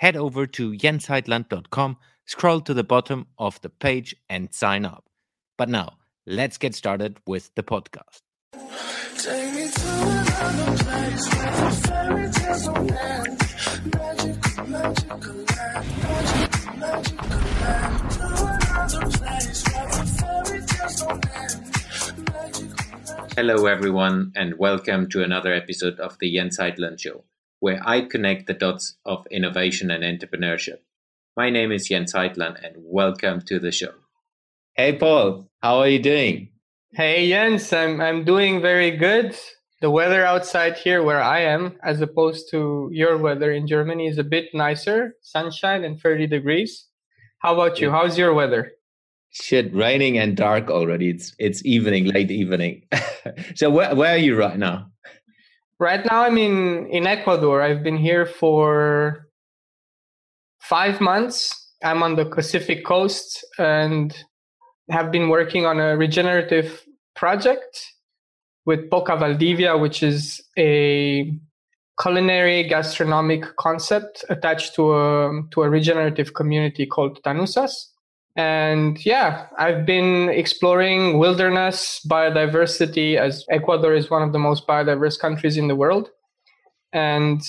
head over to jensheitland.com, scroll to the bottom of the page, and sign up. But now, let's get started with the podcast. Hello, everyone, and welcome to another episode of the Jens Heitland Show where I connect the dots of innovation and entrepreneurship. My name is Jens Heitland, and welcome to the show. Hey, Paul, how are you doing? Hey, Jens, I'm, I'm doing very good. The weather outside here where I am, as opposed to your weather in Germany, is a bit nicer sunshine and 30 degrees. How about you? How's your weather? Shit, raining and dark already. It's it's evening, late evening. so where where are you right now? Right now, I'm in in Ecuador. I've been here for five months. I'm on the Pacific coast and have been working on a regenerative project with Boca Valdivia, which is a culinary gastronomic concept attached to a to a regenerative community called Tanusas. And yeah, I've been exploring wilderness biodiversity as Ecuador is one of the most biodiverse countries in the world. And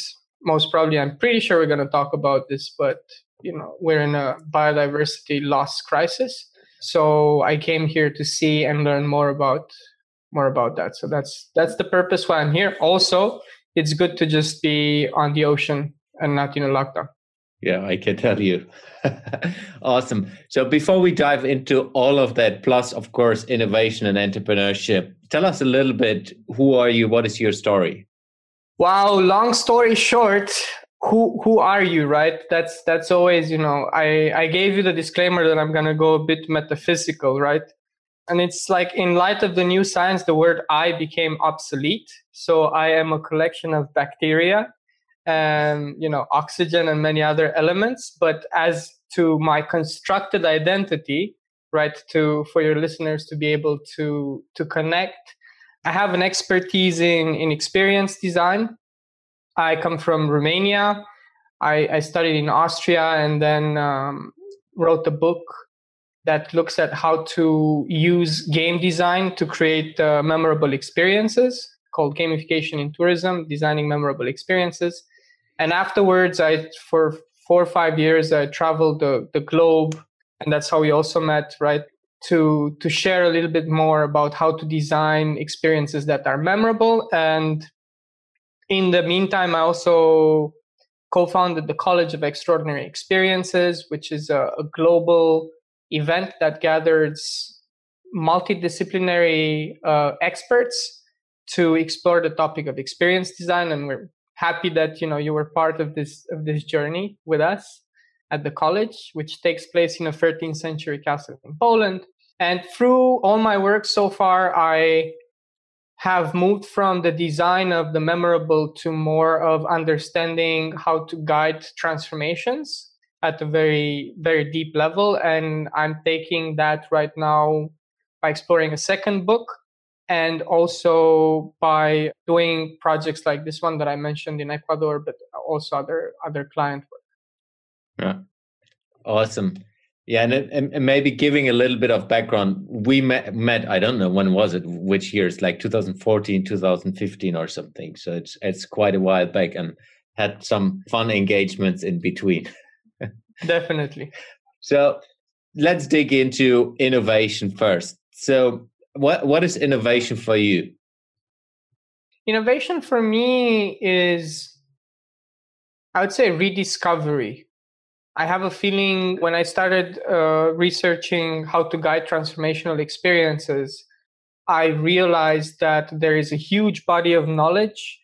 most probably, I'm pretty sure we're going to talk about this, but you know, we're in a biodiversity loss crisis. So I came here to see and learn more about more about that. So that's that's the purpose why I'm here. Also, it's good to just be on the ocean and not in a lockdown. Yeah, I can tell you. awesome. So before we dive into all of that, plus of course innovation and entrepreneurship, tell us a little bit. Who are you? What is your story? Wow. Long story short, who who are you? Right. That's that's always you know. I I gave you the disclaimer that I'm gonna go a bit metaphysical, right? And it's like in light of the new science, the word I became obsolete. So I am a collection of bacteria and you know oxygen and many other elements. But as to my constructed identity right to for your listeners to be able to to connect i have an expertise in in experience design. I come from romania. I i studied in austria and then um, wrote a book that looks at how to use game design to create uh, memorable experiences called gamification in tourism designing memorable experiences and afterwards i for four or five years i traveled the, the globe and that's how we also met right? To to share a little bit more about how to design experiences that are memorable. And in the meantime i also co-founded the college of extraordinary experiences which is a, a global event that gathers multidisciplinary uh, experts to explore the topic of experience design. And we're happy that you know you were part of this of this journey with us at the college, which takes place in a 13th century castle in Poland. And through all my work so far, I have moved from the design of the memorable to more of understanding how to guide transformations at a very, very deep level. And I'm taking that right now by exploring a second book and also by doing projects like this one that I mentioned in Ecuador, but also other other client work. Yeah, awesome. Yeah, and, and maybe giving a little bit of background, we met, met I don't know when was it, which years, like 2014, 2015 or something. So it's it's quite a while back, and had some fun engagements in between. Definitely. So let's dig into innovation first. So what what is innovation for you? Innovation for me is, I would say, rediscovery. I have a feeling when I started uh, researching how to guide transformational experiences, I realized that there is a huge body of knowledge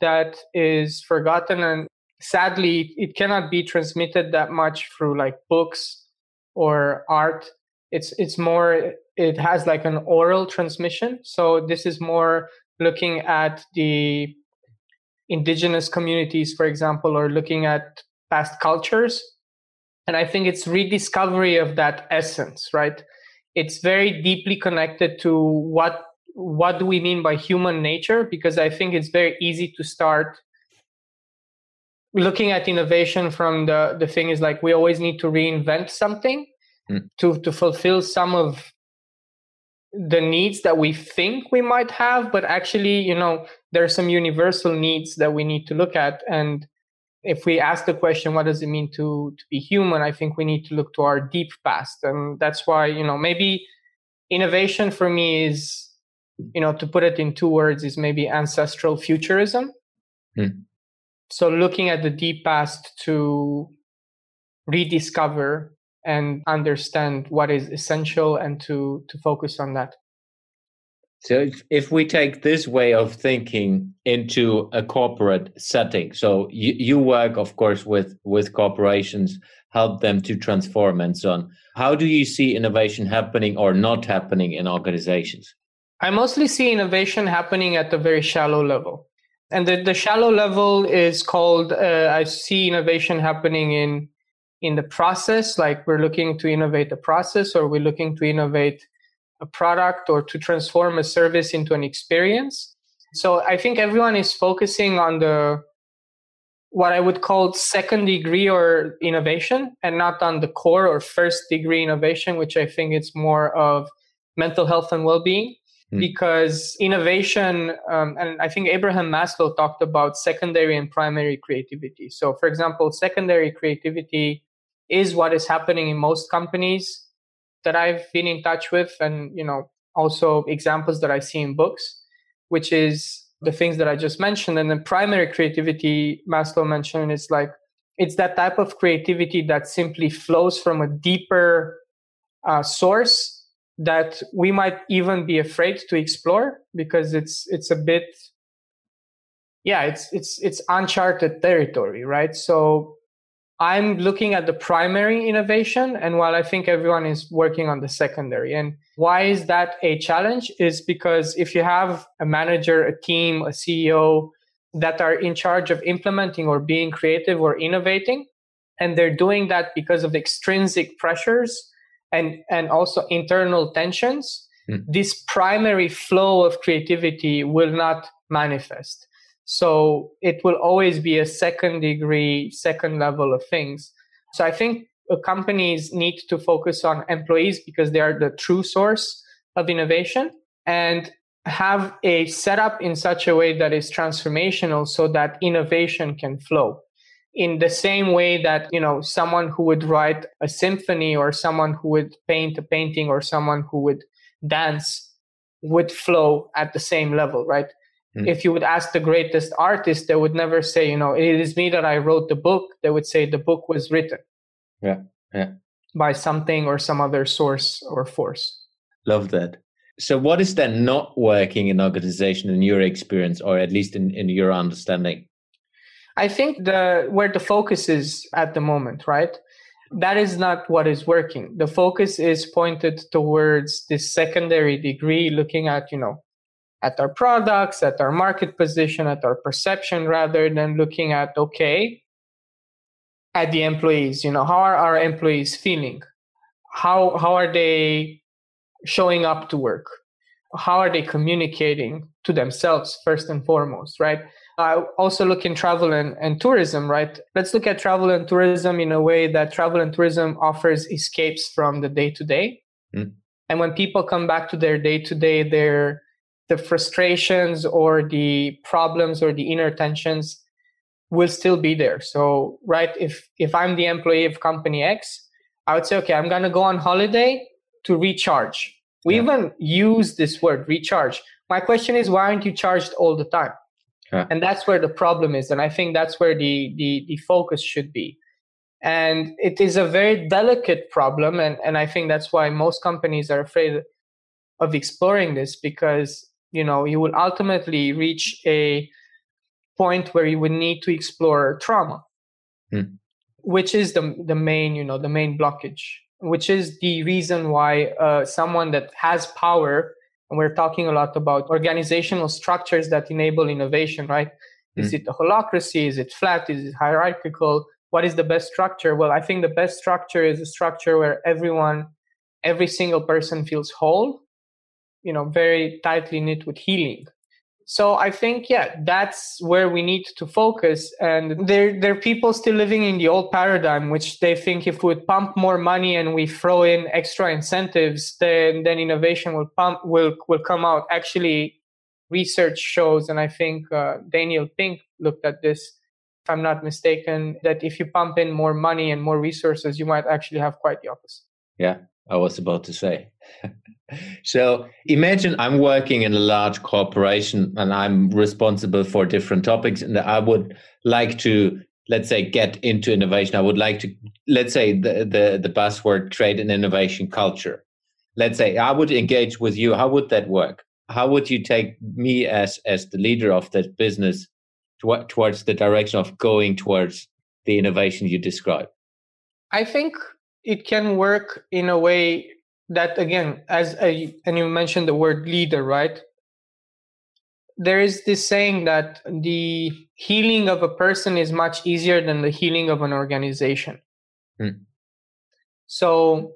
that is forgotten and sadly it cannot be transmitted that much through like books or art it's it's more it has like an oral transmission. So this is more looking at the indigenous communities for example or looking at past cultures. And i think it's rediscovery of that essence right? It's very deeply connected to what what do we mean by human nature? Because i think it's very easy to start looking at innovation from the the thing is like we always need to reinvent something mm. to to fulfill some of the needs that we think we might have but actually you know there are some universal needs that we need to look at. And if we ask the question what does it mean to to be human? I think we need to look to our deep past. And that's why you know maybe innovation for me is you know to put it in two words is maybe ancestral futurism. Mm so looking at the deep past to rediscover and understand what is essential and to to focus on that. So if, if we take this way of thinking into a corporate setting so you, you work of course with with corporations help them to transform and so on. How do you see innovation happening or not happening in organizations? I mostly see innovation happening at the very shallow level. And the, the shallow level is called uh, i see innovation happening in in the process like we're looking to innovate a process or we're looking to innovate a product or to transform a service into an experience. So i think everyone is focusing on the what i would call second degree or innovation and not on the core or first degree innovation which i think it's more of mental health and well-being. Hmm. because innovation um, and i think abraham maslow talked about secondary and primary creativity. So for example secondary creativity is what is happening in most companies that i've been in touch with and you know also examples that i see in books which is the things that i just mentioned. And then primary creativity maslow mentioned is like it's that type of creativity that simply flows from a deeper uh, source that we might even be afraid to explore because it's it's a bit yeah it's it's it's uncharted territory right? So i'm looking at the primary innovation and while i think everyone is working on the secondary. And why is that a challenge? Is because if you have a manager a team a ceo that are in charge of implementing or being creative or innovating and they're doing that because of the extrinsic pressures and and also internal tensions mm. this primary flow of creativity will not manifest so it will always be a second degree second level of things. So i think uh, companies need to focus on employees because they are the true source of innovation and have a setup in such a way that is transformational so that innovation can flow. In the same way that you know someone who would write a symphony or someone who would paint a painting or someone who would dance would flow at the same level right mm. if you would ask the greatest artist they would never say you know it is me that i wrote the book they would say the book was written yeah yeah by something or some other source or force love that so what is then not working in organization in your experience or at least in, in your understanding I think the where the focus is at the moment, right? That is not what is working. The focus is pointed towards this secondary degree, looking at, you know, at our products, at our market position, at our perception, rather than looking at, okay, at the employees, you know, how are our employees feeling? How how are they showing up to work? How are they communicating to themselves first and foremost, right? I also look in travel and, and tourism, right? Let's look at travel and tourism in a way that travel and tourism offers escapes from the day to day. And when people come back to their day to day, their the frustrations or the problems or the inner tensions will still be there. So, right, if if I'm the employee of company X, I would say, okay, I'm gonna go on holiday to recharge. We yeah. even use this word recharge. My question is, why aren't you charged all the time? Yeah. And that's where the problem is. And I think that's where the, the, the focus should be. And it is a very delicate problem. And, and I think that's why most companies are afraid of exploring this because, you know, you will ultimately reach a point where you would need to explore trauma mm. which is the the main you know the main blockage which is the reason why uh, someone that has power and we're talking a lot about organizational structures that enable innovation right? Mm. is it a holacracy is it flat? Is it hierarchical? What is the best structure? Well i think the best structure is a structure where everyone every single person feels whole you know very tightly knit with healing. So i think yeah that's where we need to focus. And there there are people still living in the old paradigm which they think if we pump more money and we throw in extra incentives then then innovation will pump will will come out. Actually research shows and i think uh, daniel pink looked at this if i'm not mistaken that if you pump in more money and more resources you might actually have quite the opposite. Yeah i was about to say so imagine I'm working in a large corporation and I'm responsible for different topics, and I would like to, let's say, get into innovation. I would like to, let's say, the the, the buzzword trade and innovation culture. Let's say I would engage with you. How would that work? How would you take me as as the leader of that business to, towards the direction of going towards the innovation you describe? I think it can work in a way that again as a, and you mentioned the word leader right? There is this saying that the healing of a person is much easier than the healing of an organization. Hmm. so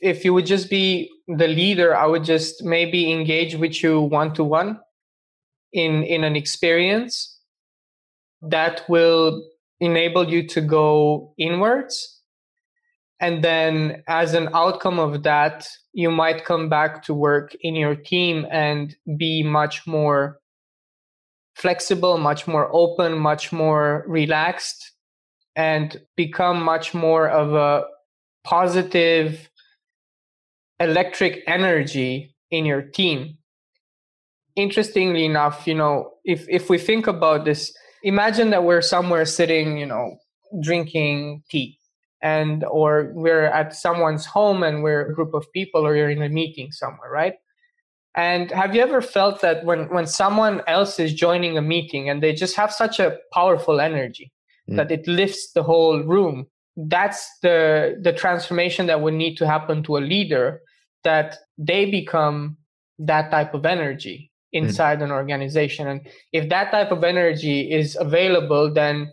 if you would just be the leader i would just maybe engage with you one to one in in an experience that will enable you to go inwards and then as an outcome of that you might come back to work in your team and be much more flexible much more open much more relaxed and become much more of a positive electric energy in your team. Interestingly enough you know if if we think about this imagine that we're somewhere sitting you know drinking tea and or we're at someone's home and we're a group of people or you're in a meeting somewhere right and have you ever felt that when when someone else is joining a meeting and they just have such a powerful energy mm. that it lifts the whole room that's the the transformation that would need to happen to a leader that they become that type of energy mm. inside mm. an organization and if that type of energy is available then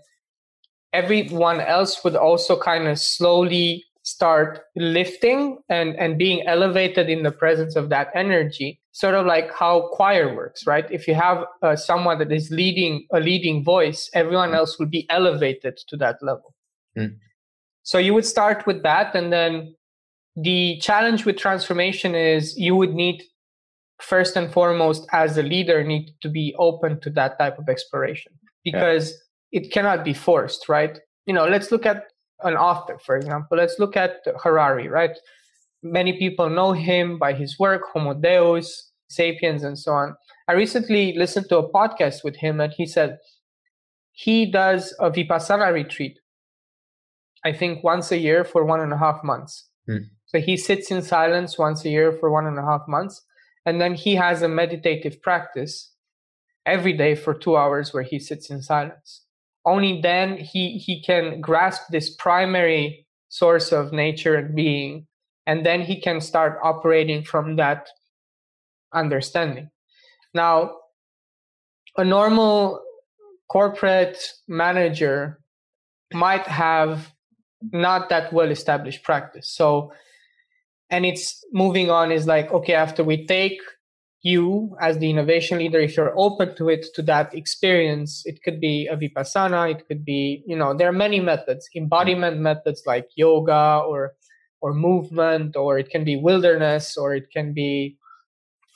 everyone else would also kind of slowly start lifting and, and being elevated in the presence of that energy. Sort of like how choir works right? If you have uh, someone that is leading a leading voice everyone else will be elevated to that level. Mm. so you would start with that and then the challenge with transformation is you would need first and foremost as a leader need to be open to that type of exploration. Because yeah it cannot be forced, right? You know, let's look at an author, for example. Let's look at Harari, right? Many people know him by his work, Homo Deus, Sapiens, and so on. I recently listened to a podcast with him, and he said he does a Vipassana retreat, I think once a year for one and a half months. Hmm. So he sits in silence once a year for one and a half months. And then he has a meditative practice every day for two hours where he sits in silence only then he he can grasp this primary source of nature and being and then he can start operating from that understanding. Now a normal corporate manager might have not that well established practice. So and it's moving on is like okay after we take you as the innovation leader if you're open to it to that experience it could be a vipassana it could be you know there are many methods embodiment methods like yoga or or movement or it can be wilderness or it can be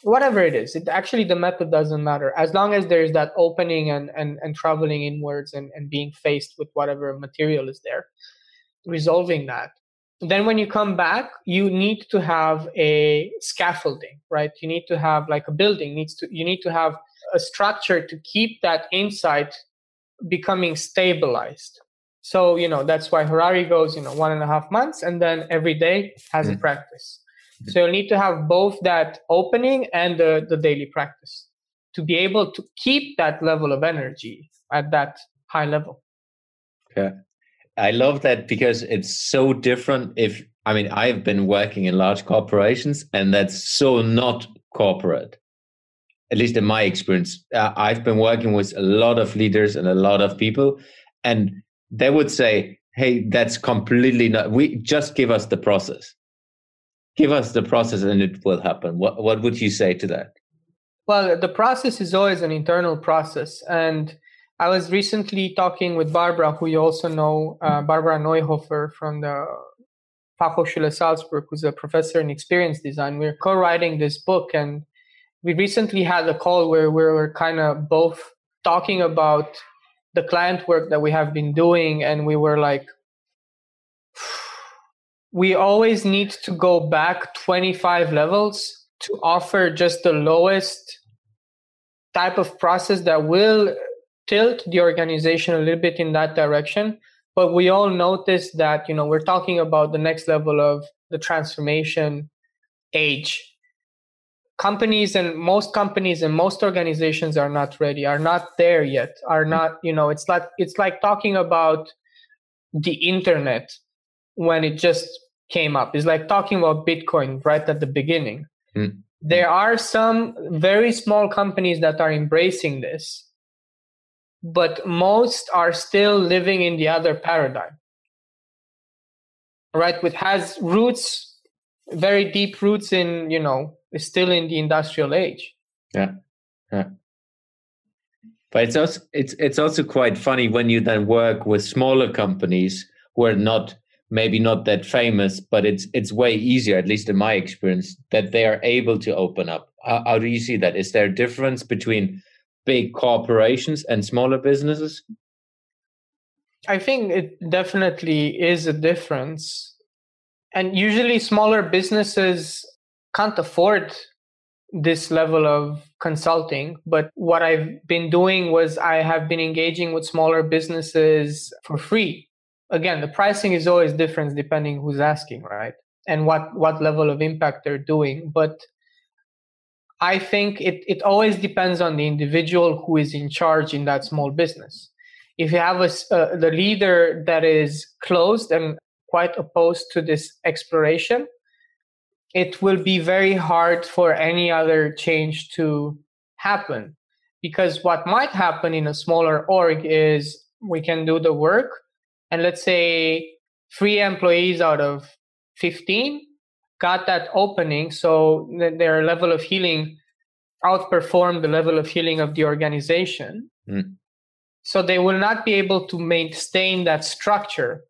whatever it is. It actually the method doesn't matter. As long as there's that opening and and, and traveling inwards and, and being faced with whatever material is there resolving that then when you come back you need to have a scaffolding right? You need to have like a building needs to you need to have a structure to keep that insight becoming stabilized. So you know that's why harari goes you know one and a half months and then every day has mm-hmm. a practice. Mm-hmm. so you need to have both that opening and the, the daily practice to be able to keep that level of energy at that high level. Okay I love that because it's so different. If I mean, I've been working in large corporations, and that's so not corporate. At least in my experience, uh, I've been working with a lot of leaders and a lot of people, and they would say, "Hey, that's completely not. We just give us the process. Give us the process, and it will happen." What What would you say to that? Well, the process is always an internal process, and I was recently talking with Barbara, who you also know, uh, Barbara Neuhofer from the Fachhochschule Salzburg, who's a professor in experience design. We're co-writing this book, and we recently had a call where we were kind of both talking about the client work that we have been doing, and we were like, we always need to go back 25 levels to offer just the lowest type of process that will tilt the organization a little bit in that direction but we all notice that you know we're talking about the next level of the transformation age. Companies and most companies and most organizations are not ready are not there yet are not you know it's like it's like talking about the internet when it just came up. It's like talking about bitcoin right at the beginning. Mm. there are some very small companies that are embracing this but most are still living in the other paradigm right? Which has roots very deep roots in you know still in the industrial age. Yeah yeah. But it's also it's it's also quite funny when you then work with smaller companies who are not maybe not that famous but it's it's way easier at least in my experience that they are able to open up. How, how do you see that? Is there a difference between big corporations and smaller businesses? I think it definitely is a difference. And usually, smaller businesses can't afford this level of consulting. But what I've been doing was I have been engaging with smaller businesses for free. Again, the pricing is always different depending who's asking, right? And what, what level of impact they're doing. But I think it, it always depends on the individual who is in charge in that small business. If you have a, uh, the leader that is closed and quite opposed to this exploration, it will be very hard for any other change to happen. Because what might happen in a smaller org is we can do the work, and let's say three employees out of 15 got that opening so their level of healing outperformed the level of healing of the organization. Mm. so they will not be able to maintain that structure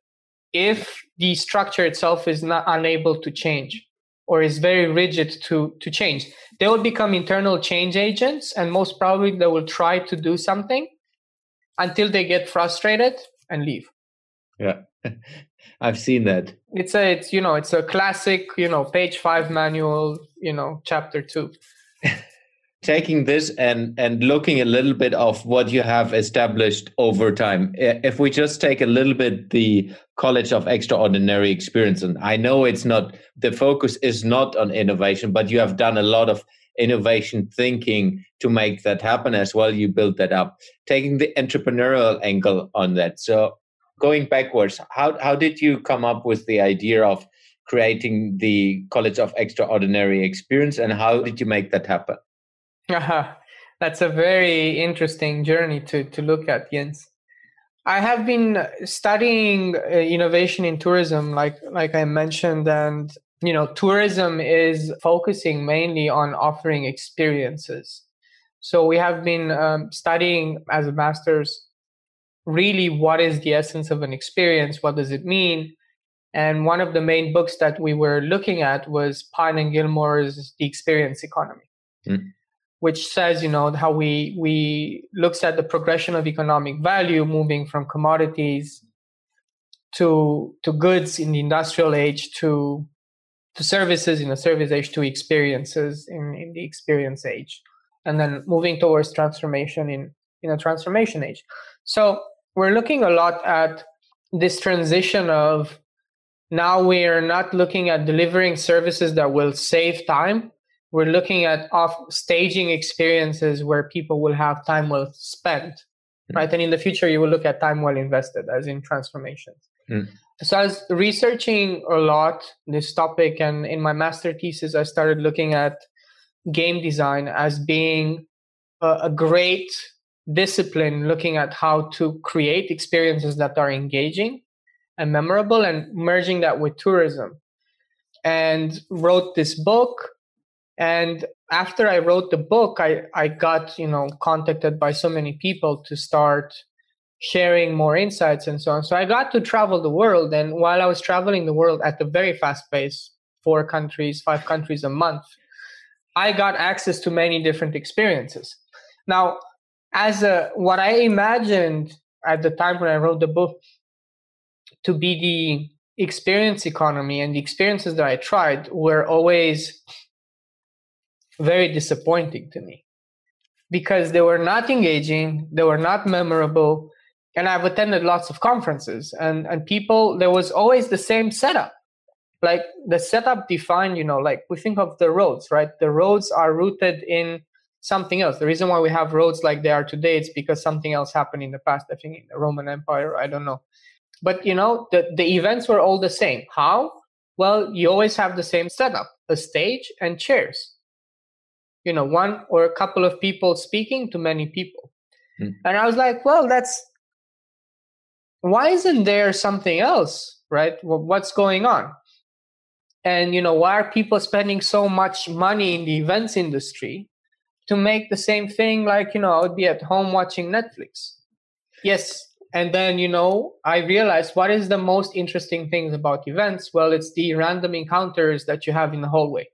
if the structure itself is not unable to change or is very rigid to to change. They will become internal change agents and most probably they will try to do something until they get frustrated and leave. Yeah I've seen that. It's a, it's you know, it's a classic, you know, page five manual, you know, chapter two. Taking this and and looking a little bit of what you have established over time. If we just take a little bit the College of Extraordinary Experience, and I know it's not the focus is not on innovation, but you have done a lot of innovation thinking to make that happen as well. You built that up, taking the entrepreneurial angle on that. So going backwards, how how did you come up with the idea of creating the College of Extraordinary Experience, and how did you make that happen? Uh-huh. That's a very interesting journey to to look at, Jens. I have been studying uh, innovation in tourism, like like I mentioned, and you know, tourism is focusing mainly on offering experiences. So we have been um, studying as a master's really what is the essence of an experience? What does it mean? And one of the main books that we were looking at was pine and gilmore's the experience economy mm. which says you know how we we looks at the progression of economic value moving from commodities to to goods in the industrial age to to services in the service age to experiences in, in the experience age and then moving towards transformation in in a transformation age. So we're looking a lot at this transition of now we're not looking at delivering services that will save time we're looking at off staging experiences where people will have time well spent mm-hmm. right and in the future you will look at time well invested as in transformations Mm. So I was researching a lot this topic, and in my master thesis, I started looking at game design as being a, a great discipline, looking at how to create experiences that are engaging and memorable, and merging that with tourism. And wrote this book. And after I wrote the book, I, I got, you know, contacted by so many people to start sharing more insights and so on. So I got to travel the world. And while I was traveling the world at a very fast pace, four countries, five countries a month, I got access to many different experiences. Now, as a what I imagined at the time when I wrote the book to be the experience economy and the experiences that I tried were always very disappointing to me because they were not engaging, they were not memorable, and I've attended lots of conferences and and people there was always the same setup. Like the setup defined, you know, like we think of the roads, right? The roads are rooted in something else. The reason why we have roads like they are today is because something else happened in the past, I think in the Roman Empire, I don't know. But you know, the, the events were all the same. How? Well, you always have the same setup, a stage and chairs. You know, one or a couple of people speaking to many people. Hmm. And I was like, well, that's why isn't there something else right well, what's going on and you know why are people spending so much money in the events industry to make the same thing like you know i would be at home watching netflix. Yes. And then you know i realized what is the most interesting things about events? Well it's the random encounters that you have in the hallway.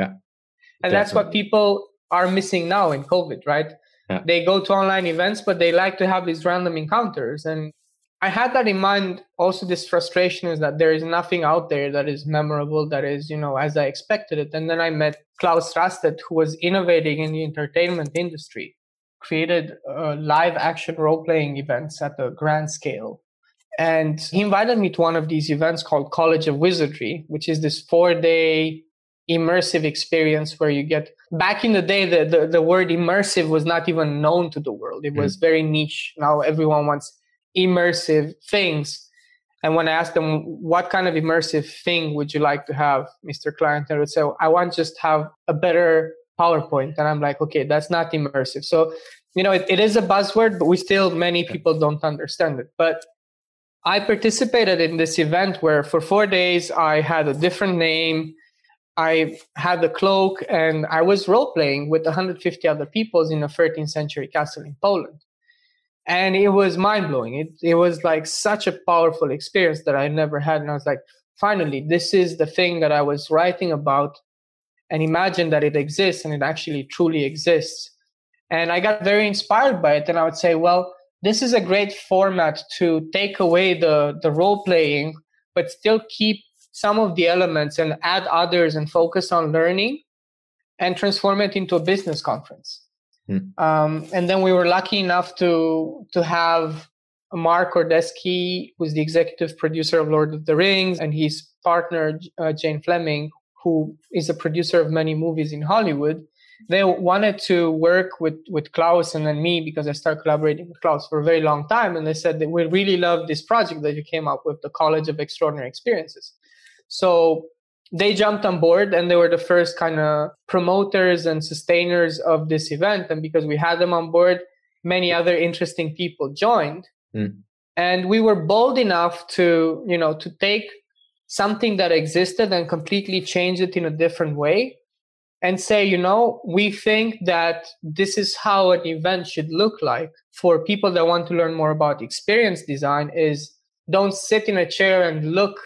Yeah. And definitely. that's what people are missing now in covid right? Yeah. they go to online events but they like to have these random encounters and I had that in mind. Also, this frustration is that there is nothing out there that is memorable, that is, you know, as I expected it. And then I met Claus Raasted, who was innovating in the entertainment industry, created uh, live action role playing events at a grand scale. And he invited me to one of these events called College of Wizardry, which is this four day immersive experience where you get back in the day the, the, the word immersive was not even known to the world it was mm. very niche now everyone wants immersive things. And when I asked them, what kind of immersive thing would you like to have, Mr. Client, they would say, I want just have a better PowerPoint. And I'm like, okay, that's not immersive. So, you know, it, it is a buzzword, but we still, many people don't understand it. But I participated in this event where for four days I had a different name. I had the cloak and I was role playing with 150 other peoples in a 13th century castle in Poland and it was mind blowing. It it was like such a powerful experience that I never had, and I was like, finally, this is the thing that I was writing about, and imagine that it exists and it actually truly exists. And I got very inspired by it, and I would say, well, this is a great format to take away the the role playing, but still keep some of the elements and add others and focus on learning and transform it into a business conference Mm. Um, and then we were lucky enough to to have Mark Ordesky, who's the executive producer of Lord of the Rings, and his partner uh, Jane Fleming, who is a producer of many movies in Hollywood. They wanted to work with with Claus and then me because I started collaborating with Claus for a very long time, and they said that we really love this project that you came up with, the College of Extraordinary Experiences. So they jumped on board and they were the first kind of promoters and sustainers of this event. And because we had them on board many other interesting people joined. Mm. and we were bold enough to you know to take something that existed and completely change it in a different way and say you know we think that this is how an event should look like. For people that want to learn more about experience design is don't sit in a chair and look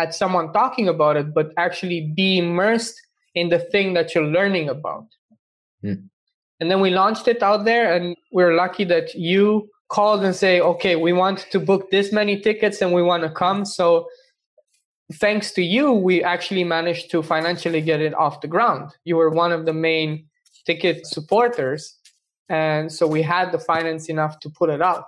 at someone talking about it, but actually be immersed in the thing that you're learning about. Mm. And then we launched it out there, and we're lucky that you called and say, okay, we want to book this many tickets and we want to come. So thanks to you, we actually managed to financially get it off the ground. You were one of the main ticket supporters. And so we had the finance enough to put it out.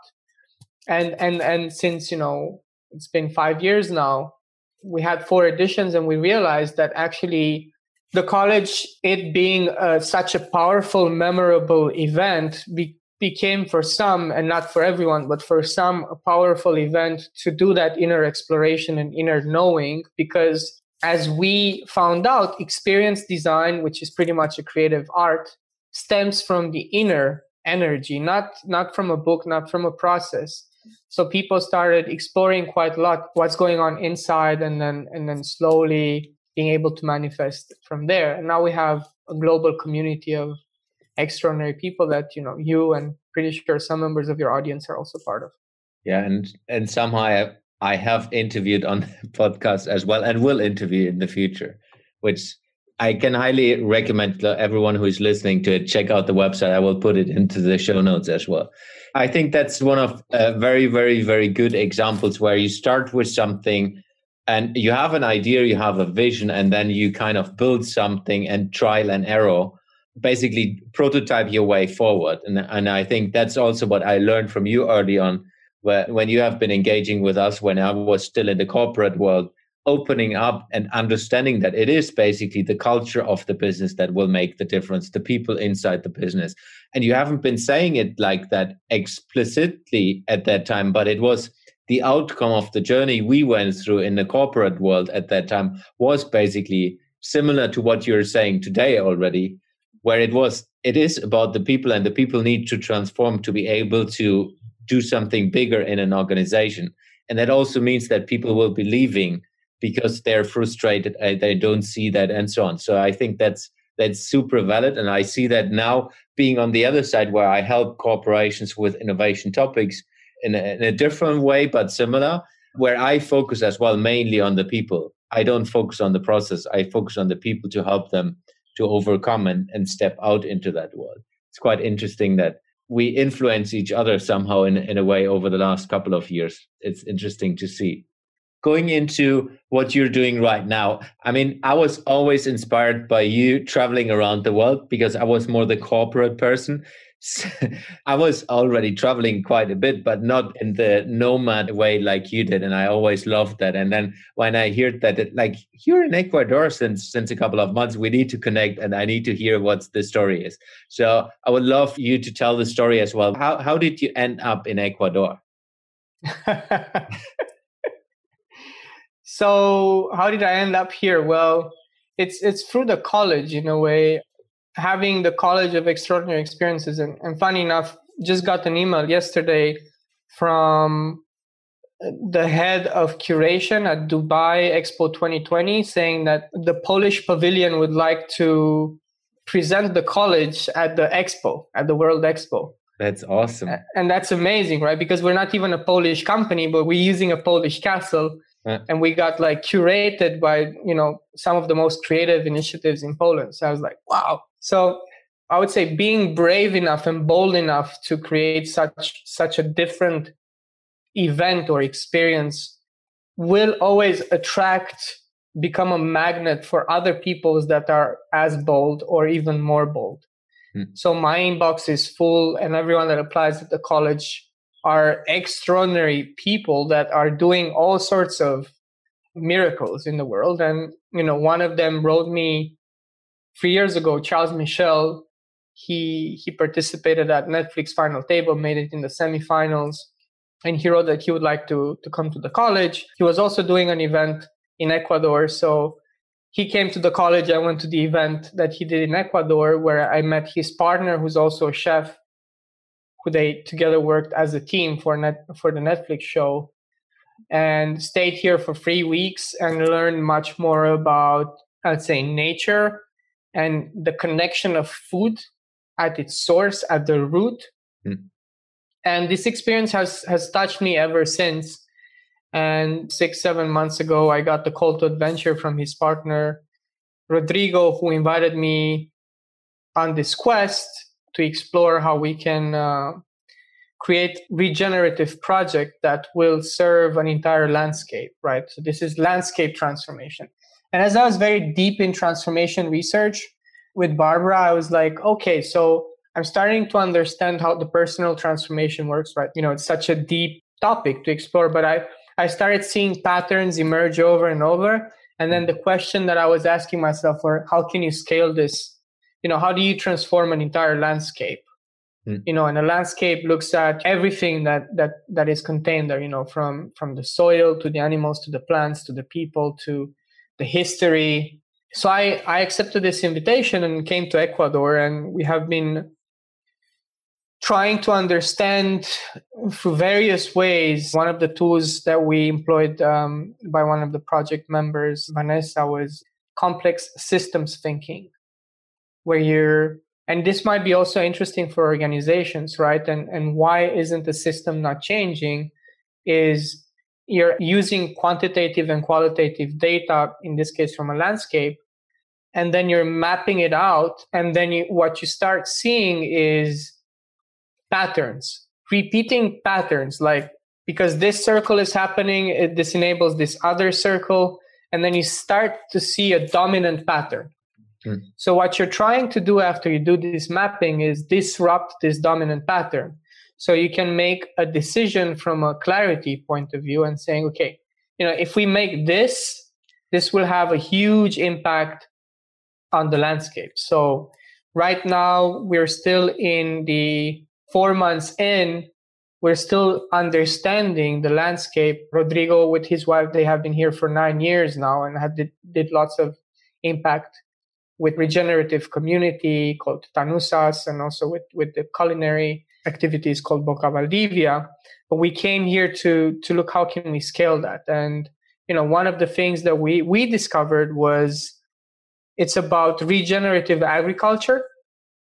And and and since, you know, it's been five years now, we had four editions and we realized that actually the college it being uh, such a powerful memorable event be- became for some and not for everyone but for some a powerful event to do that inner exploration and inner knowing because as we found out experience design which is pretty much a creative art stems from the inner energy not not from a book not from a process so people started exploring quite a lot what's going on inside and then and then slowly being able to manifest from there. And now we have a global community of extraordinary people that you know you and pretty sure some members of your audience are also part of. Yeah and and somehow i, I have interviewed on the podcast as well and will interview in the future which I can highly recommend everyone who is listening to it check out the website. I will put it into the show notes as well. I think that's one of uh, very, very, very good examples where you start with something and you have an idea, you have a vision, and then you kind of build something and trial and error, basically prototype your way forward. And, and I think that's also what I learned from you early on, where, when you have been engaging with us when I was still in the corporate world opening up and understanding that it is basically the culture of the business that will make the difference, the people inside the business. And you haven't been saying it like that explicitly at that time, but it was the outcome of the journey we went through in the corporate world at that time was basically similar to what you're saying today already, where it was, it is about the people and the people need to transform to be able to do something bigger in an organization. And that also means that people will be leaving because they're frustrated they don't see that and so on. So i think that's that's super valid and i see that now being on the other side where i help corporations with innovation topics in a, in a different way but similar where i focus as well mainly on the people. I don't focus on the process. I focus on the people to help them to overcome and, and step out into that world. It's quite interesting that we influence each other somehow in, in a way over the last couple of years. It's interesting to see going into what you're doing right now. I mean i was always inspired by you traveling around the world because i was more the corporate person. I was already traveling quite a bit but not in the nomad way like you did and i always loved that. And then when i heard that it, like you're in ecuador since since a couple of months we need to connect and i need to hear what the story is. So i would love you to tell the story as well. How how did you end up in ecuador So how did I end up here? Well, it's it's through the college in a way, having the College of Extraordinary Experiences. And, and funny enough, just got an email yesterday from the head of curation at Dubai Expo 2020 saying that the Polish pavilion would like to present the college at the expo, at the World Expo. That's awesome. And that's amazing, right? Because we're not even a Polish company, but we're using a Polish castle and we got like curated by you know some of the most creative initiatives in poland. So i was like wow. So i would say being brave enough and bold enough to create such such a different event or experience will always attract become a magnet for other peoples that are as bold or even more bold. Mm. so my inbox is full and everyone that applies at the college are extraordinary people that are doing all sorts of miracles in the world. And, you know, one of them wrote me three years ago, Charles Michel. He he participated at Netflix final table, made it in the semifinals, and he wrote that he would like to to come to the college. He was also doing an event in Ecuador, so he came to the college. I went to the event that he did in Ecuador, where I met his partner, who's also a chef, who they together worked as a team for net for the Netflix show, and stayed here for three weeks and learned much more about I'd say nature and the connection of food at its source, at the root. Mm. And this experience has has touched me ever since. And six, seven months ago, I got the call to adventure from his partner, Rodrigo, who invited me on this quest to explore how we can uh, create regenerative project that will serve an entire landscape right? So this is landscape transformation. And as i was very deep in transformation research with barbara i was like okay so i'm starting to understand how the personal transformation works right? You know it's such a deep topic to explore but i i started seeing patterns emerge over and over. And then the question that i was asking myself were how can you scale this you know how do you transform an entire landscape Mm. You know, and a landscape looks at everything that that that is contained there. You know, from from the soil to the animals to the plants to the people to the history. So I I accepted this invitation and came to Ecuador, and we have been trying to understand through various ways. One of the tools that we employed um, by one of the project members, Vanessa, was complex systems thinking, where you're and this might be also interesting for organizations right? And and why isn't the system not changing is you're using quantitative and qualitative data in this case from a landscape and then you're mapping it out and then you, what you start seeing is patterns repeating patterns like because this circle is happening it, this enables this other circle and then you start to see a dominant pattern Mm. So what you're trying to do after you do this mapping is disrupt this dominant pattern. So you can make a decision from a clarity point of view and saying, okay, you know, if we make this, this will have a huge impact on the landscape. So right now we're still in the four months in, we're still understanding the landscape. Rodrigo with his wife, they have been here for nine years now and have did, did lots of impact with regenerative community called Tanusas and also with, with the culinary activities called Boca Valdivia. But we came here to to look how can we scale that. And you know, one of the things that we we discovered was it's about regenerative agriculture.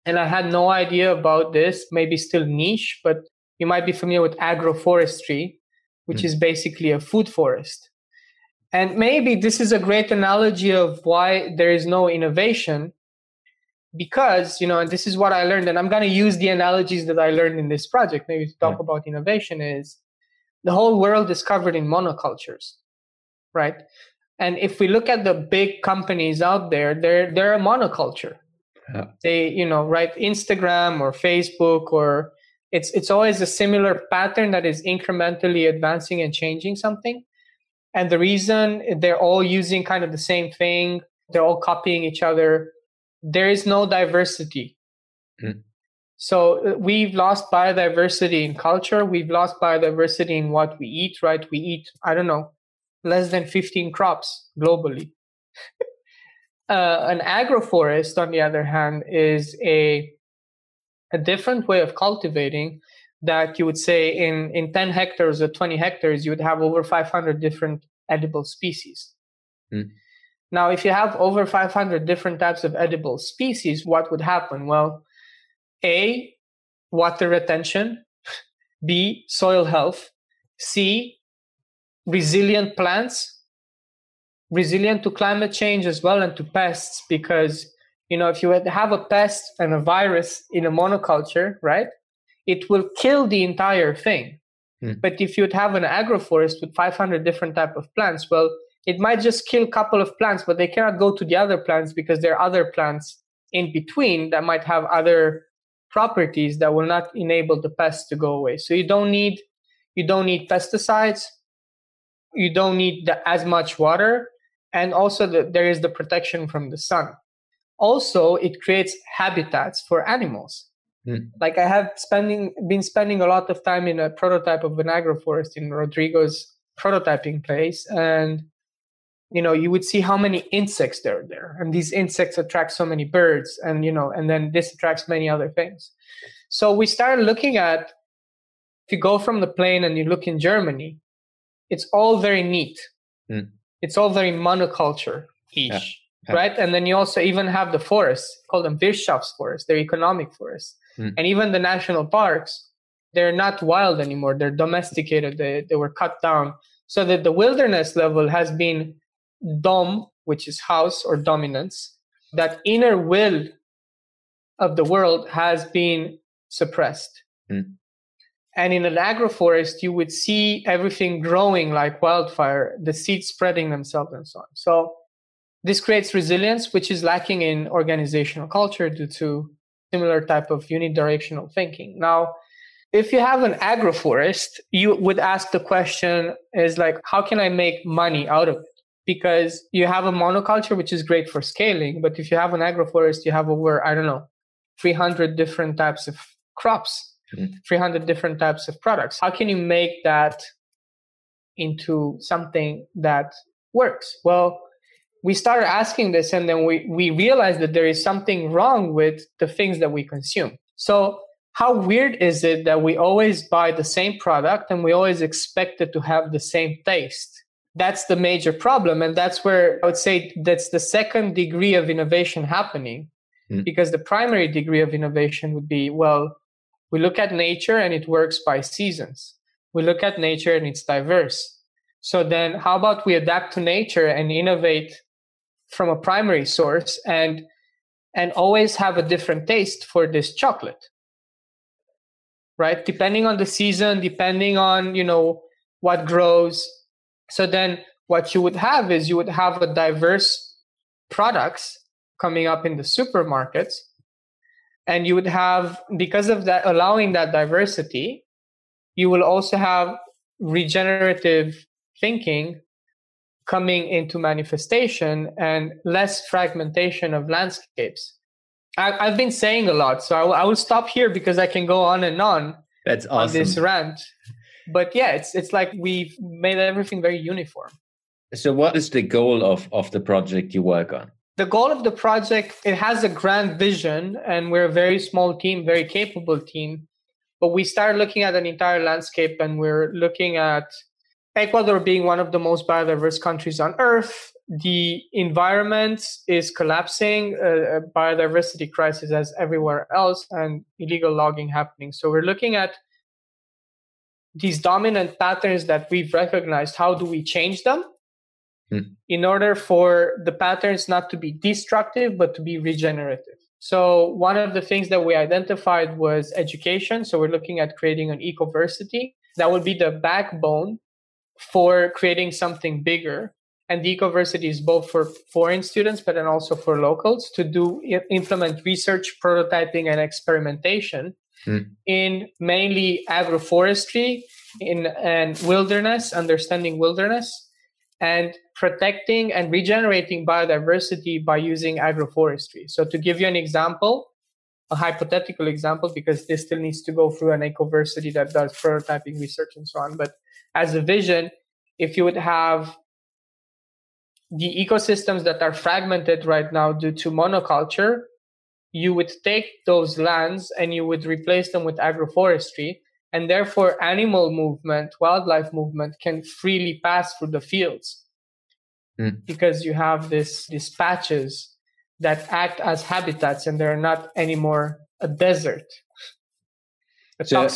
And I had no idea about this, maybe still niche, but you might be familiar with agroforestry, which mm. is basically a food forest. And maybe this is a great analogy of why there is no innovation because, you know, and this is what I learned, and I'm going to use the analogies that I learned in this project, maybe to talk yeah. about innovation is the whole world is covered in monocultures, right? And if we look at the big companies out there, they're, they're a monoculture. Yeah. They, you know, right? Instagram or Facebook or it's, it's always a similar pattern that is incrementally advancing and changing something and the reason they're all using kind of the same thing, they're all copying each other, there is no diversity. Mm. So uh, we've lost biodiversity in culture. We've lost biodiversity in what we eat, right? We eat, I don't know, less than 15 crops globally. uh, an agroforest, on the other hand, is a, a different way of cultivating that you would say in, in 10 hectares or 20 hectares, you would have over 500 different edible species. Mm. Now, if you have over 500 different types of edible species, what would happen? Well, A, water retention, B, soil health, C, resilient plants, resilient to climate change as well and to pests because you know if you have a pest and a virus in a monoculture right it will kill the entire thing. Mm. But if you'd have an agroforest with 500 different type of plants, well, it might just kill a couple of plants, but they cannot go to the other plants because there are other plants in between that might have other properties that will not enable the pests to go away. So you don't need you don't need pesticides, you don't need the, as much water, and also the, there is the protection from the sun. Also, it creates habitats for animals. Mm. Like I have spending been spending a lot of time in a prototype of an agroforest in Rodrigo's prototyping place, and you know you would see how many insects there are there, and these insects attract so many birds, and you know, and then this attracts many other things. So we started looking at if you go from the plane and you look in Germany, it's all very neat. Mm. It's all very monoculture ish. Yeah. Yeah. Right. And then you also even have the forests, call them Wirtschaftsforests, they're economic forests. Mm. And even the national parks, they're not wild anymore. They're domesticated. They, they were cut down. So that the wilderness level has been dom, which is house or dominance. That inner will of the world has been suppressed. Mm. And in an agroforest, you would see everything growing like wildfire, the seeds spreading themselves and so on. So this creates resilience, which is lacking in organizational culture due to similar type of unidirectional thinking. Now, if you have an agroforest, you would ask the question is like, how can I make money out of it? Because you have a monoculture, which is great for scaling. But if you have an agroforest, you have over, I don't know, 300 different types of crops, mm-hmm. 300 different types of products. How can you make that into something that works? Well, we started asking this and then we, we realized that there is something wrong with the things that we consume. So, how weird is it that we always buy the same product and we always expect it to have the same taste? That's the major problem. And that's where I would say that's the second degree of innovation happening. Mm. Because the primary degree of innovation would be well, we look at nature and it works by seasons. We look at nature and it's diverse. So then, how about we adapt to nature and innovate from a primary source and and always have a different taste for this chocolate. Right? Depending on the season depending on you know what grows. So then what you would have is you would have a diverse products coming up in the supermarkets. And you would have because of that allowing that diversity you will also have regenerative thinking coming into manifestation and less fragmentation of landscapes. I, have been saying a lot, so I, w- I will stop here because I can go on and on. That's awesome. On this rant, but yeah, it's it's like we've made everything very uniform. So, what is the goal of of the project you work on? The goal of the project it has a grand vision, and we're a very small team, very capable team. But we start looking at an entire landscape, and we're looking at Ecuador being one of the most biodiverse countries on earth, the environment is collapsing, uh, biodiversity crisis as everywhere else, and illegal logging happening. So we're looking at these dominant patterns that we've recognized. How do we change them? Hmm. In order for the patterns not to be destructive, but to be regenerative. So, one of the things that we identified was education. So, we're looking at creating an ecoversity that would be the backbone for creating something bigger. And the ecoversity is both for foreign students, but then also for locals to do implement research, prototyping, and experimentation mm. in mainly agroforestry in and wilderness, understanding wilderness, and protecting and regenerating biodiversity by using agroforestry. So to give you an example, a hypothetical example, because this still needs to go through an ecoversity that does prototyping research and so on. But as a vision, if you would have the ecosystems that are fragmented right now due to monoculture, you would take those lands and you would replace them with agroforestry. And therefore, animal movement, wildlife movement can freely pass through the fields mm. because you have this, these patches that act as habitats and they're not anymore a desert so,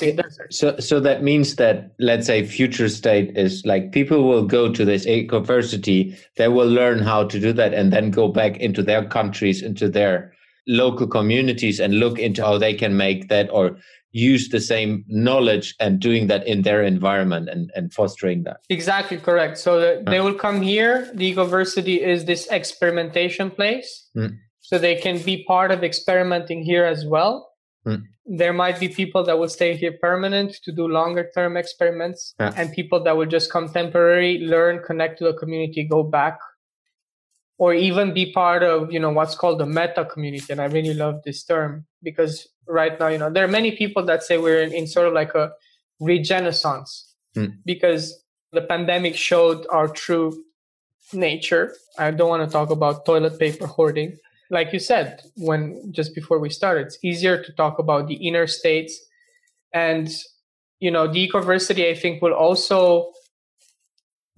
So, so that means that let's say future state is like people will go to this ecoversity, they will learn how to do that, and then go back into their countries, into their local communities, and look into how they can make that or use the same knowledge and doing that in their environment and, and fostering that. Exactly correct. So the, they will come here. The ecoversity is this experimentation place. Mm. So they can be part of experimenting here as well Mm. There might be people that will stay here permanent to do longer term experiments, yeah. and people that will just come temporary, learn, connect to the community, go back, or even be part of you know what's called the meta community. And I really love this term because right now, you know, there are many people that say we're in, in sort of like a regenaissance mm. because the pandemic showed our true nature. I don't want to talk about toilet paper hoarding, like you said when just before we started it's easier to talk about the inner states and you know the ecoversity i think will also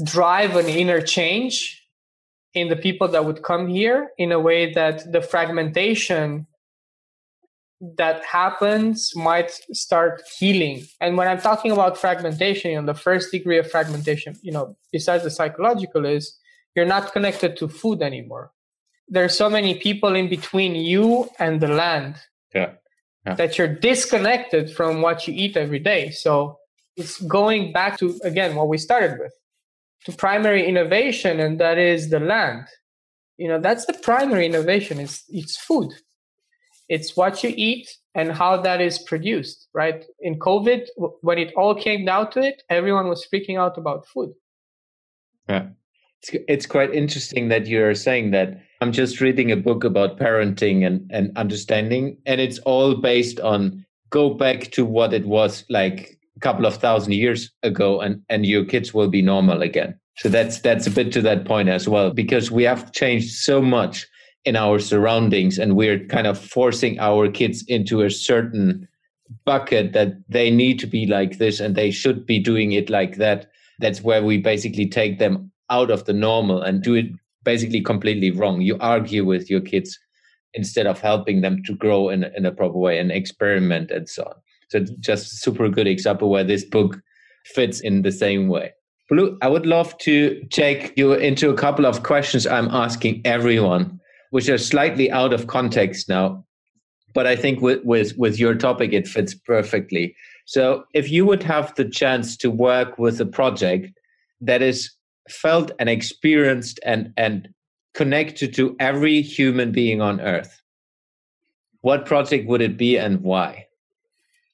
drive an inner change in the people that would come here in a way that the fragmentation that happens might start healing and when i'm talking about fragmentation you know the first degree of fragmentation you know besides the psychological is you're not connected to food anymore there's so many people in between you and the land yeah. yeah. that you're disconnected from what you eat every day. So it's going back to again what we started with to primary innovation, and that is the land. You know, that's the primary innovation. It's it's food. It's what you eat and how that is produced, right? In COVID, when it all came down to it, everyone was freaking out about food. Yeah. It's, it's quite interesting that you're saying that I'm just reading a book about parenting and, and understanding, and it's all based on go back to what it was like a couple of thousand years ago and and your kids will be normal again. So that's that's a bit to that point as well because we have changed so much in our surroundings and we're kind of forcing our kids into a certain bucket that they need to be like this and they should be doing it like that. That's where we basically take them out of the normal and do it basically completely wrong. You argue with your kids instead of helping them to grow in, in a proper way and experiment and so on so it's just super good example where this book fits in the same way. Blue i would love to take you into a couple of questions i'm asking everyone which are slightly out of context now but i think with, with with your topic it fits perfectly. So if you would have the chance to work with a project that is felt and experienced and and connected to every human being on earth what project would it be and why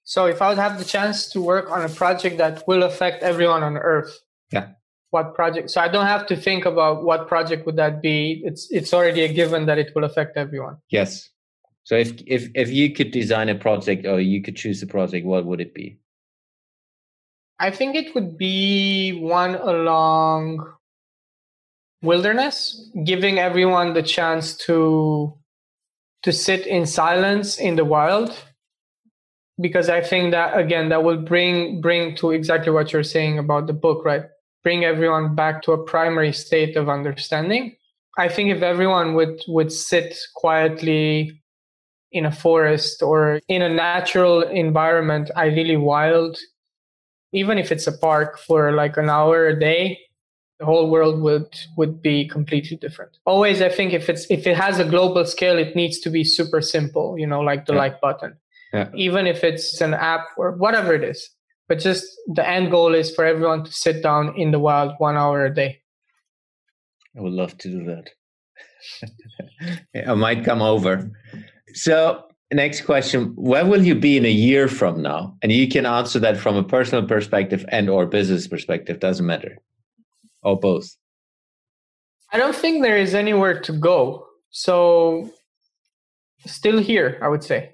so if i would have the chance to work on a project that will affect everyone on earth yeah. what project so i don't have to think about what project would that be. It's it's already a given that it will affect everyone. Yes. So if if if you could design a project or you could choose a project what would it be? I think it would be one along wilderness giving everyone the chance to to sit in silence in the wild because i think that again that will bring bring to exactly what you're saying about the book right bring everyone back to a primary state of understanding. I think if everyone would would sit quietly in a forest or in a natural environment, ideally wild, even if it's a park for like an hour a day, the whole world would would be completely different. Always I think if it's if it has a global scale, it needs to be super simple, you know, like the yeah. like button. Yeah. Even if it's an app or whatever it is. But just the end goal is for everyone to sit down in the wild one hour a day. I would love to do that. I might come over. So next question. Where will you be in a year from now? And you can answer that from a personal perspective and or business perspective. Doesn't matter. Or both. I don't think there is anywhere to go. So still here i would say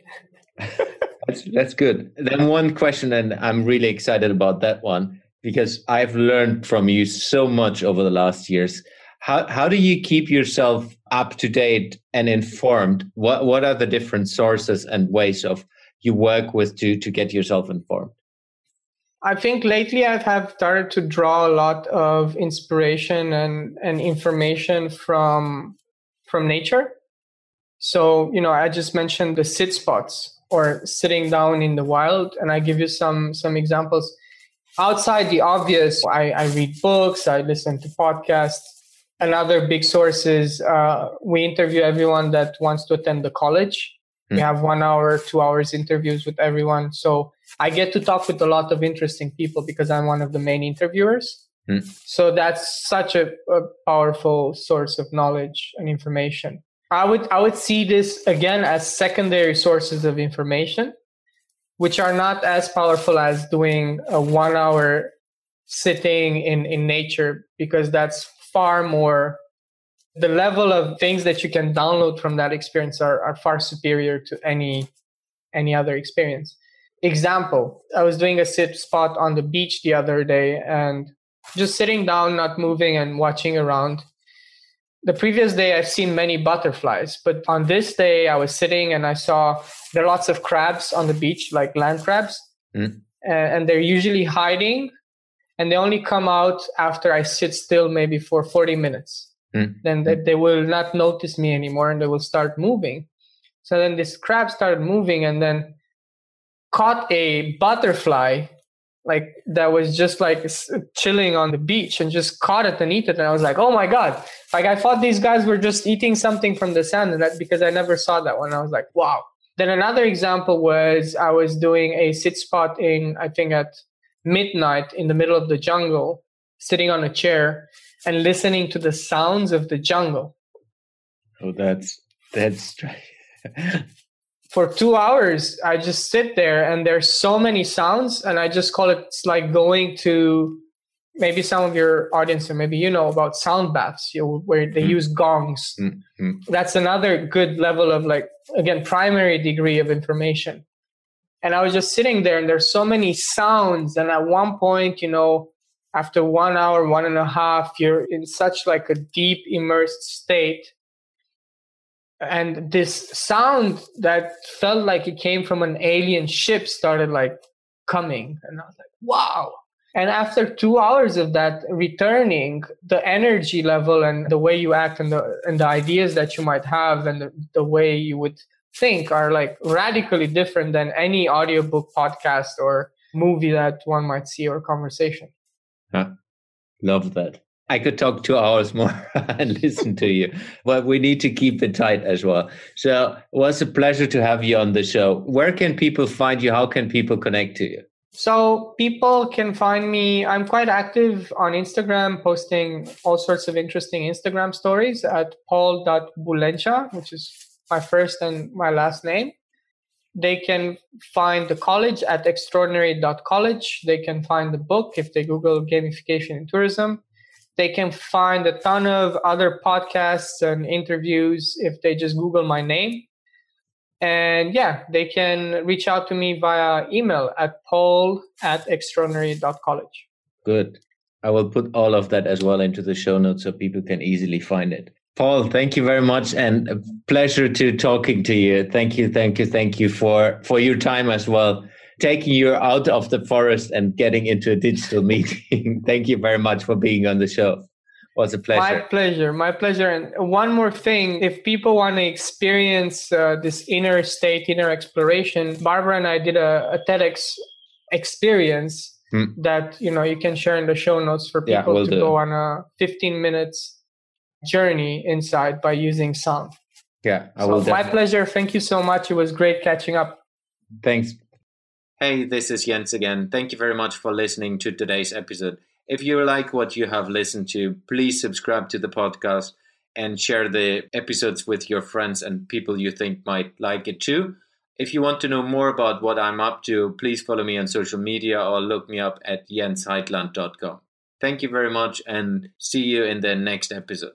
That's, that's good. Then one question, and I'm really excited about that one because I've learned from you so much over the last years. How how do you keep yourself up to date and informed? What what are the different sources and ways of you work with to to get yourself informed? I think lately I have started to draw a lot of inspiration and, and information from from nature. So, you know, I just mentioned the sit spots or sitting down in the wild and i give you some some examples. Outside the obvious i, I read books i listen to podcasts another big source is uh, we interview everyone that wants to attend the college. Mm. we have one hour two hours interviews with everyone. So i get to talk with a lot of interesting people because i'm one of the main interviewers. Mm. so that's such a, a powerful source of knowledge and information I would I would see this again as secondary sources of information, which are not as powerful as doing a one hour sitting in, in nature because that's far more the level of things that you can download from that experience are, are far superior to any any other experience. Example, I was doing a sit spot on the beach the other day and just sitting down, not moving and watching around the previous day I've seen many butterflies, but on this day I was sitting and I saw there are lots of crabs on the beach, like land crabs, mm. and they're usually hiding, and they only come out after I sit still, maybe for 40 minutes. Mm. Then they, they will not notice me anymore, and they will start moving. So then this crab started moving, and then caught a butterfly like that was just like chilling on the beach and just caught it and eat it. And i was like oh my god. Like i thought these guys were just eating something from the sand and that because i never saw that one. I was like wow. Then another example was i was doing a sit spot in i think at midnight in the middle of the jungle sitting on a chair and listening to the sounds of the jungle. Oh that's that's for two hours i just sit there and there's so many sounds and i just call it it's like going to maybe some of your audience or maybe you know about sound baths you know, where they mm use gongs mm-hmm. that's another good level of like again primary degree of information and I was just sitting there, and there's so many sounds. And at one point, you know, after one hour, one and a half, you're in such like a deep immersed state. And this sound that felt like it came from an alien ship started like coming. And I was like, wow. And after two hours of that returning, the energy level and the way you act and the and the ideas that you might have and the, the way you would think are like radically different than any audiobook podcast or movie that one might see or conversation huh. love that i could talk two hours more and listen to you but we need to keep it tight as well so it was a pleasure to have you on the show where can people find you how can people connect to you so people can find me i'm quite active on instagram posting all sorts of interesting instagram stories at paul.bulencea which is my first and my last name. They can find the college at extraordinary.college. They can find the book if they Google gamification in tourism. They can find a ton of other podcasts and interviews if they just Google my name. And yeah, they can reach out to me via email at paul at extraordinary.college. Good. I will put all of that as well into the show notes so people can easily find it. Paul, thank you very much and a pleasure to talking to you. Thank you, thank you, thank you for for your time as well. Taking you out of the forest and getting into a digital meeting. thank you very much for being on the show. It was a pleasure. My pleasure, my pleasure. And one more thing, if people want to experience uh, this inner state, inner exploration, Barbara and I did a, a TEDx experience hmm. that you know you can share in the show notes for people yeah, we'll to do. go on a 15 minutes journey inside by using sound. Yeah, I so will. My pleasure. Thank you so much. It was great catching up. Thanks. Hey, this is Jens again. Thank you very much for listening to today's episode. If you like what you have listened to, please subscribe to the podcast and share the episodes with your friends and people you think might like it too. If you want to know more about what I'm up to, please follow me on social media or look me up at jensheitland.com. Thank you very much and see you in the next episode.